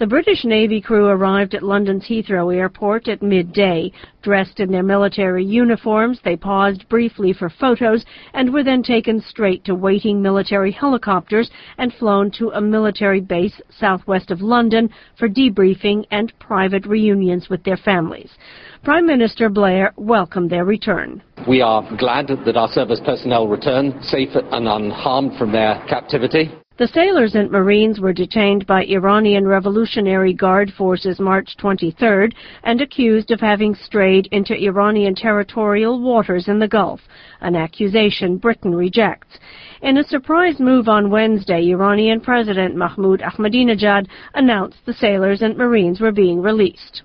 The British Navy crew arrived at London's Heathrow Airport at midday. Dressed in their military uniforms, they paused briefly for photos and were then taken straight to waiting military helicopters and flown to a military base southwest of London for debriefing and private reunions with their families. Prime Minister Blair welcomed their return. We are glad that our service personnel returned safe and unharmed from their captivity. The sailors and Marines were detained by Iranian Revolutionary Guard forces March 23rd and accused of having strayed into Iranian territorial waters in the Gulf, an accusation Britain rejects. In a surprise move on Wednesday, Iranian President Mahmoud Ahmadinejad announced the sailors and Marines were being released.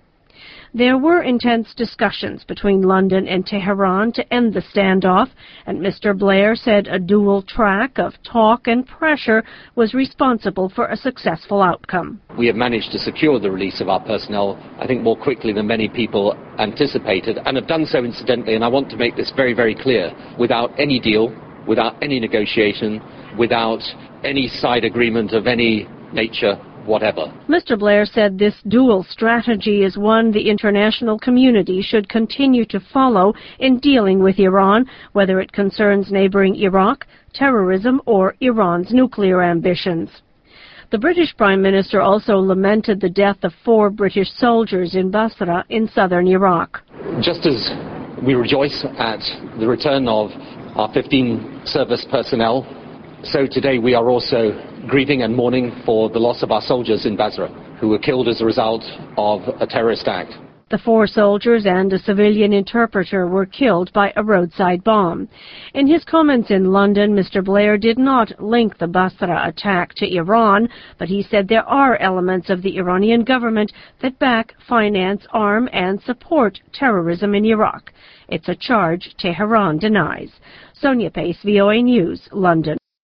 There were intense discussions between London and Tehran to end the standoff, and Mr. Blair said a dual track of talk and pressure was responsible for a successful outcome. We have managed to secure the release of our personnel, I think, more quickly than many people anticipated, and have done so incidentally, and I want to make this very, very clear, without any deal, without any negotiation, without any side agreement of any nature whatever. Mr. Blair said this dual strategy is one the international community should continue to follow in dealing with Iran, whether it concerns neighboring Iraq, terrorism, or Iran's nuclear ambitions. The British Prime Minister also lamented the death of four British soldiers in Basra in southern Iraq. Just as we rejoice at the return of our 15 service personnel, so today we are also grieving and mourning for the loss of our soldiers in Basra, who were killed as a result of a terrorist act. The four soldiers and a civilian interpreter were killed by a roadside bomb. In his comments in London, Mr. Blair did not link the Basra attack to Iran, but he said there are elements of the Iranian government that back, finance, arm, and support terrorism in Iraq. It's a charge Tehran denies. Sonia Pace, VOA News, London.